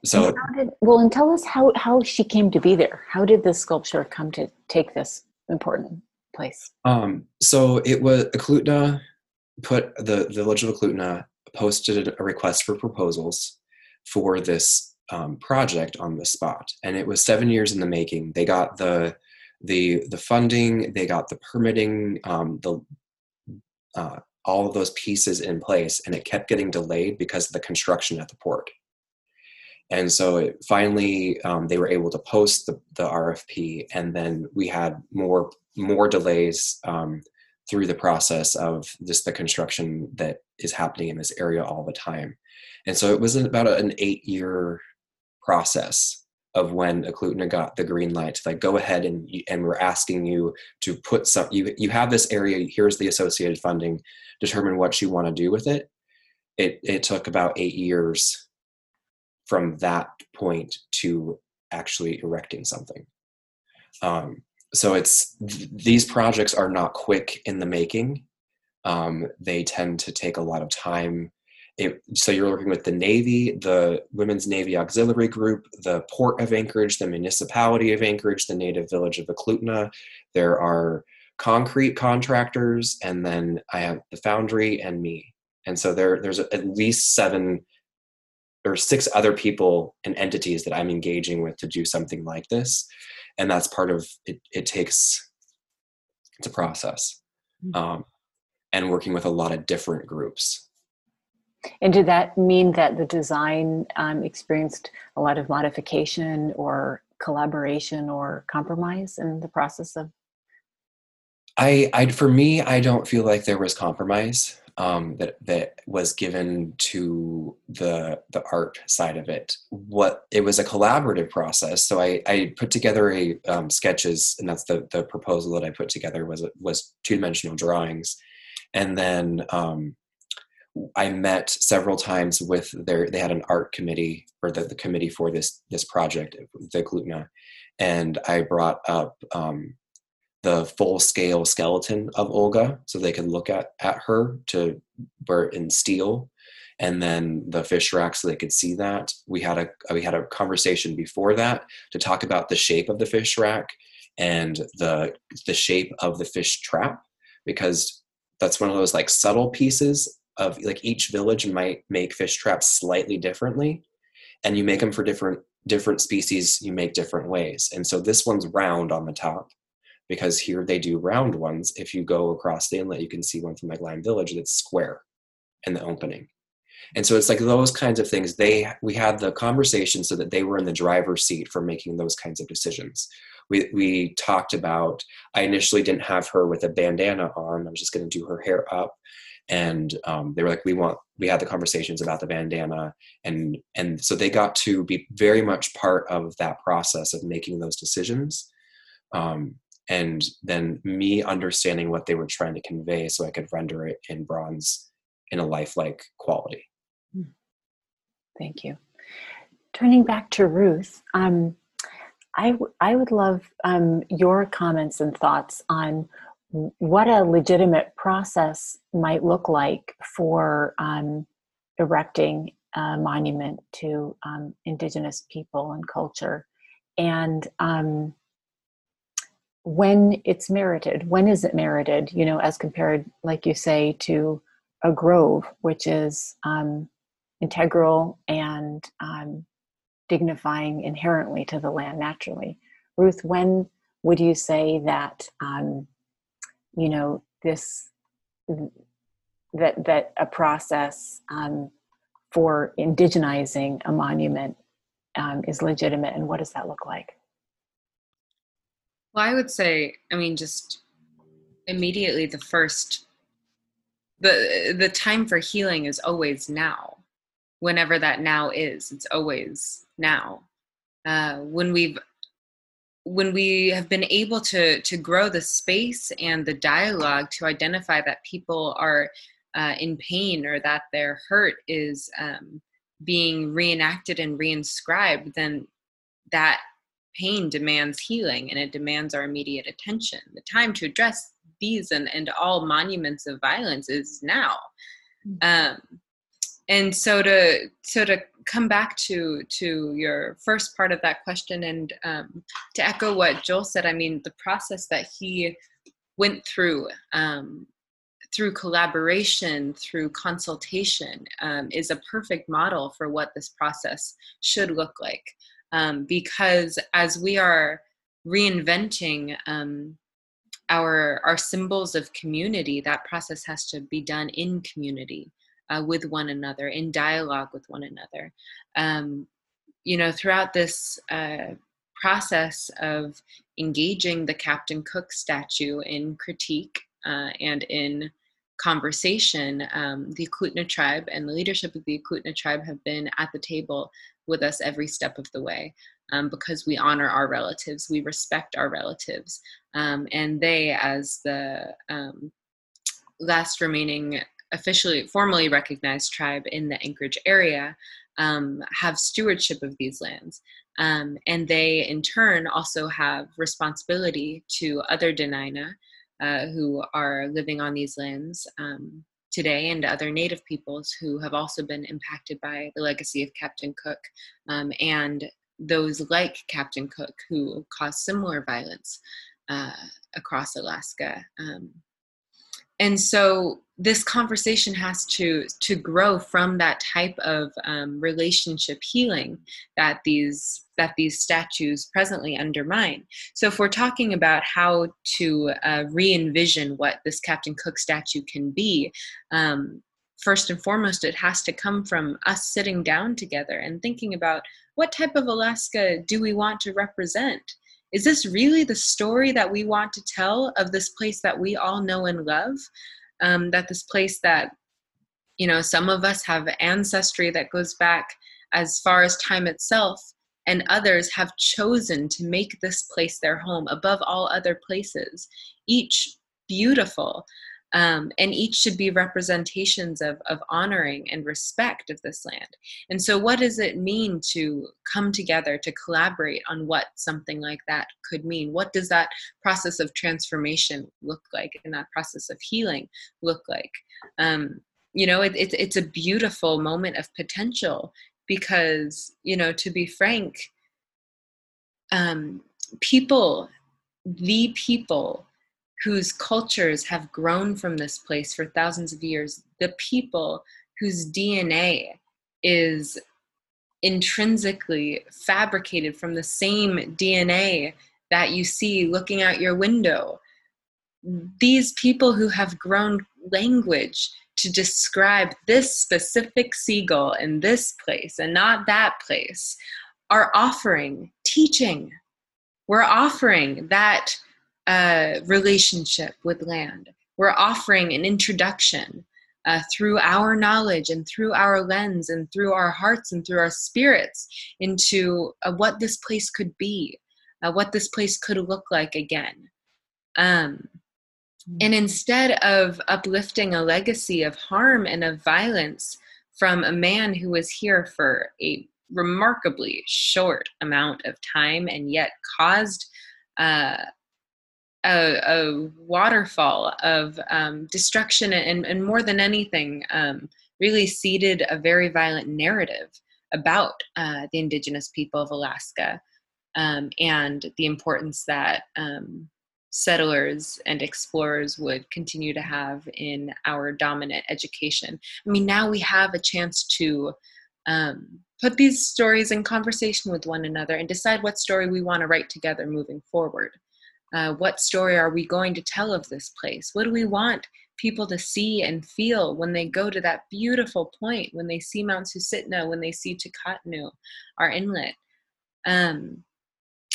So, did, well, and tell us how how she came to be there. How did this sculpture come to take this important place? Um, so it was Eklutna put the, the village of Eklutna posted a request for proposals for this um, project on the spot, and it was seven years in the making. They got the the the funding, they got the permitting, um, the uh, all of those pieces in place, and it kept getting delayed because of the construction at the port. And so it, finally, um, they were able to post the, the RFP, and then we had more more delays um, through the process of just the construction that is happening in this area all the time. And so it was about an eight year process of when Eklutna got the green light to like go ahead and and we're asking you to put some you you have this area here's the associated funding determine what you want to do with it. It it took about 8 years from that point to actually erecting something. Um, so it's these projects are not quick in the making. Um, they tend to take a lot of time it, so you're working with the Navy, the Women's Navy Auxiliary Group, the Port of Anchorage, the Municipality of Anchorage, the native village of Eklutna. There are concrete contractors, and then I have the foundry and me. And so there, there's at least seven or six other people and entities that I'm engaging with to do something like this. And that's part of it. It takes, it's a process. Mm-hmm. Um, and working with a lot of different groups and did that mean that the design um, experienced a lot of modification or collaboration or compromise in the process of? I, I for me, I don't feel like there was compromise um, that that was given to the the art side of it. What it was a collaborative process. So I, I put together a um, sketches, and that's the the proposal that I put together was was two dimensional drawings, and then um, I met several times with their they had an art committee or the, the committee for this this project the Eklutna. And I brought up um, the full scale skeleton of Olga so they could look at at her to in steel. And then the fish rack so they could see that. We had a we had a conversation before that to talk about the shape of the fish rack and the the shape of the fish trap because that's one of those like subtle pieces of like each village might make fish traps slightly differently and you make them for different different species you make different ways. And so this one's round on the top because here they do round ones. If you go across the inlet you can see one from like lime village that's square in the opening. And so it's like those kinds of things. They we had the conversation so that they were in the driver's seat for making those kinds of decisions. We we talked about i initially didn't have her with a bandana on. I was just going to do her hair up and um, they were like we want we had the conversations about the bandana and and so they got to be very much part of that process of making those decisions. Um, and then me understanding what they were trying to convey so i could render it in bronze in a lifelike quality. Hmm. thank you. Turning back to ruth um, I, w- I would love um, your comments and thoughts on what a legitimate process might look like for um, erecting a monument to um, indigenous people and culture. And um, when it's merited when is it merited you know as compared like you say to a grove which is um, integral and um, dignifying inherently to the land naturally. Ruth when would you say that um, you know this that that a process um, for indigenizing a monument um, is legitimate and what does that look like? Well i would say i mean just immediately the first the the time for healing is always now. Whenever that now is it's always now. Uh, when we've when we have been able to to grow the space and the dialogue to identify that people are uh, in pain or that their hurt is um, being reenacted and reinscribed, then that pain demands healing and it demands our immediate attention. The time to address these and, and all monuments of violence is now. Mm-hmm. Um, and so to so to come back to to your first part of that question and um, to echo what joel said i mean the process that he went through um, through collaboration, through consultation, um, is a perfect model for what this process should look like. Um, because as we are reinventing um, our our symbols of community, that process has to be done in community uh, with one another, in dialogue with one another. Um, you know, throughout this uh, process of engaging the Captain Cook statue in critique uh, and in conversation, um, the Eklutna tribe and the leadership of the Eklutna tribe have been at the table with us every step of the way um, because we honor our relatives, we respect our relatives, um, and they, as the um, last remaining officially formally recognized tribe in the Anchorage area, um, have stewardship of these lands. Um, and they, in turn, also have responsibility to other Dena'ina uh, who are living on these lands um, today and other Native peoples who have also been impacted by the legacy of Captain Cook um, and those like Captain Cook who caused similar violence uh, across Alaska. And so this conversation has to to grow from that type of um, relationship healing that these that these statues presently undermine. So if we're talking about how to uh, re-envision what this Captain Cook statue can be, um, first and foremost, it has to come from us sitting down together and thinking about what type of Alaska do we want to represent? Is this really the story that we want to tell of this place that we all know and love? Um, that this place that, you know, some of us have ancestry that goes back as far as time itself, and others have chosen to make this place their home above all other places, each beautiful. Um, and each should be representations of, of honoring and respect of this land. And so, what does it mean to come together to collaborate on what something like that could mean? What does that process of transformation look like, and that process of healing look like? Um, you know, it, it, it's a beautiful moment of potential because, you know, to be frank, um, people, the people whose cultures have grown from this place for thousands of years, the people whose DNA is intrinsically fabricated from the same DNA that you see looking out your window. These people who have grown language to describe this specific seagull in this place and not that place are offering teaching. We're offering that uh, relationship with land. We're offering an introduction uh, through our knowledge and through our lens and through our hearts and through our spirits into uh, what this place could be, uh, what this place could look like again. Um, and instead of uplifting a legacy of harm and of violence from a man who was here for a remarkably short amount of time and yet caused uh, a, a waterfall of um, destruction and, and more than anything, um, really seeded a very violent narrative about uh, the indigenous people of Alaska um, and the importance that um, settlers and explorers would continue to have in our dominant education. I mean, now we have a chance to um, put these stories in conversation with one another and decide what story we want to write together moving forward. Uh, what story are we going to tell of this place? What do we want people to see and feel when they go to that beautiful point, when they see Mount Susitna, when they see Tikahtnu, our inlet? Um,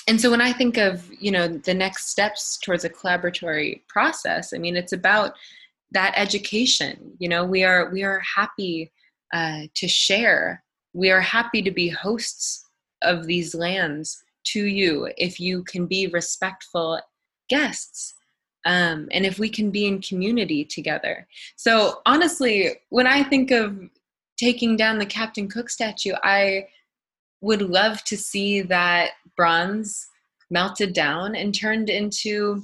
and so when I think of you know the next steps towards a collaboratory process, I mean it's about that education. You know, we are we are happy uh, to share. We are happy to be hosts of these lands to you if you can be respectful guests um, and if we can be in community together. So, honestly, when I think of taking down the Captain Cook statue, I would love to see that bronze melted down and turned into,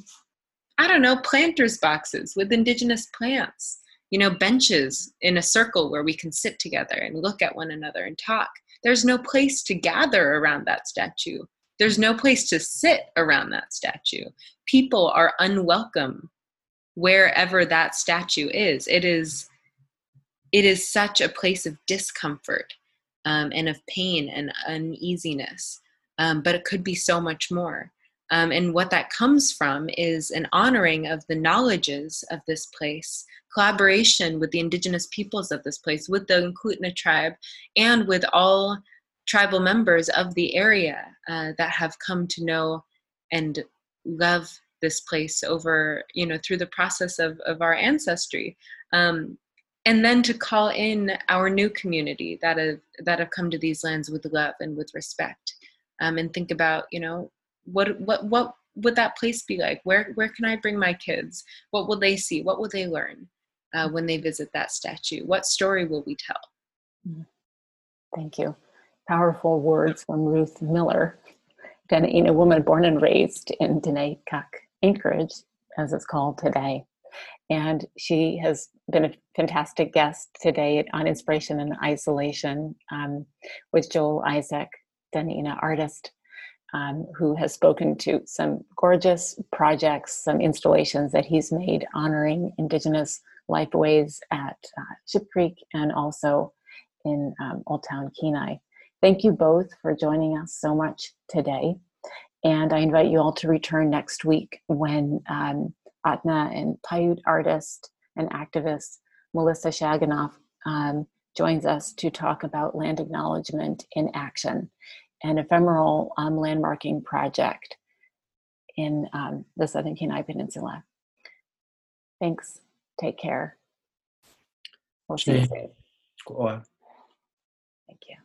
I don't know, planters boxes with indigenous plants. You know, benches in a circle where we can sit together and look at one another and talk. There's no place to gather around that statue there's no place to sit around that statue. People are unwelcome wherever that statue is. It is it is such a place of discomfort um, and of pain and uneasiness, um, but it could be so much more. Um, and what that comes from is an honoring of the knowledges of this place, collaboration with the indigenous peoples of this place, with the Eklutna tribe, and with all tribal members of the area uh, that have come to know and love this place over, you know, through the process of, of our ancestry. Um, and then to call in our new community that have that have come to these lands with love and with respect um, and think about you know what what what would that place be like? Where where can i bring my kids? What will they see? What will they learn uh, when they visit that statue? What story will we tell? Mm-hmm. thank you powerful words from ruth miller a woman born and raised in Diné Anchorage, as it's called today. And she has been a fantastic guest today on Inspiration and Isolation um, with Joel Isaak, Dena'ina artist, um, who has spoken to some gorgeous projects, some installations that he's made honoring Indigenous lifeways at uh, Ship Creek and also in um, Old Town Kenai. Thank you both for joining us so much today. And I invite you all to return next week when um, Ahtna and Paiute artist and activist Melissa Shaginoff um, joins us to talk about land acknowledgement in action an ephemeral um, landmarking project in um, the Southern Kenai Peninsula. Thanks. Take care. We'll see you soon. Thank you.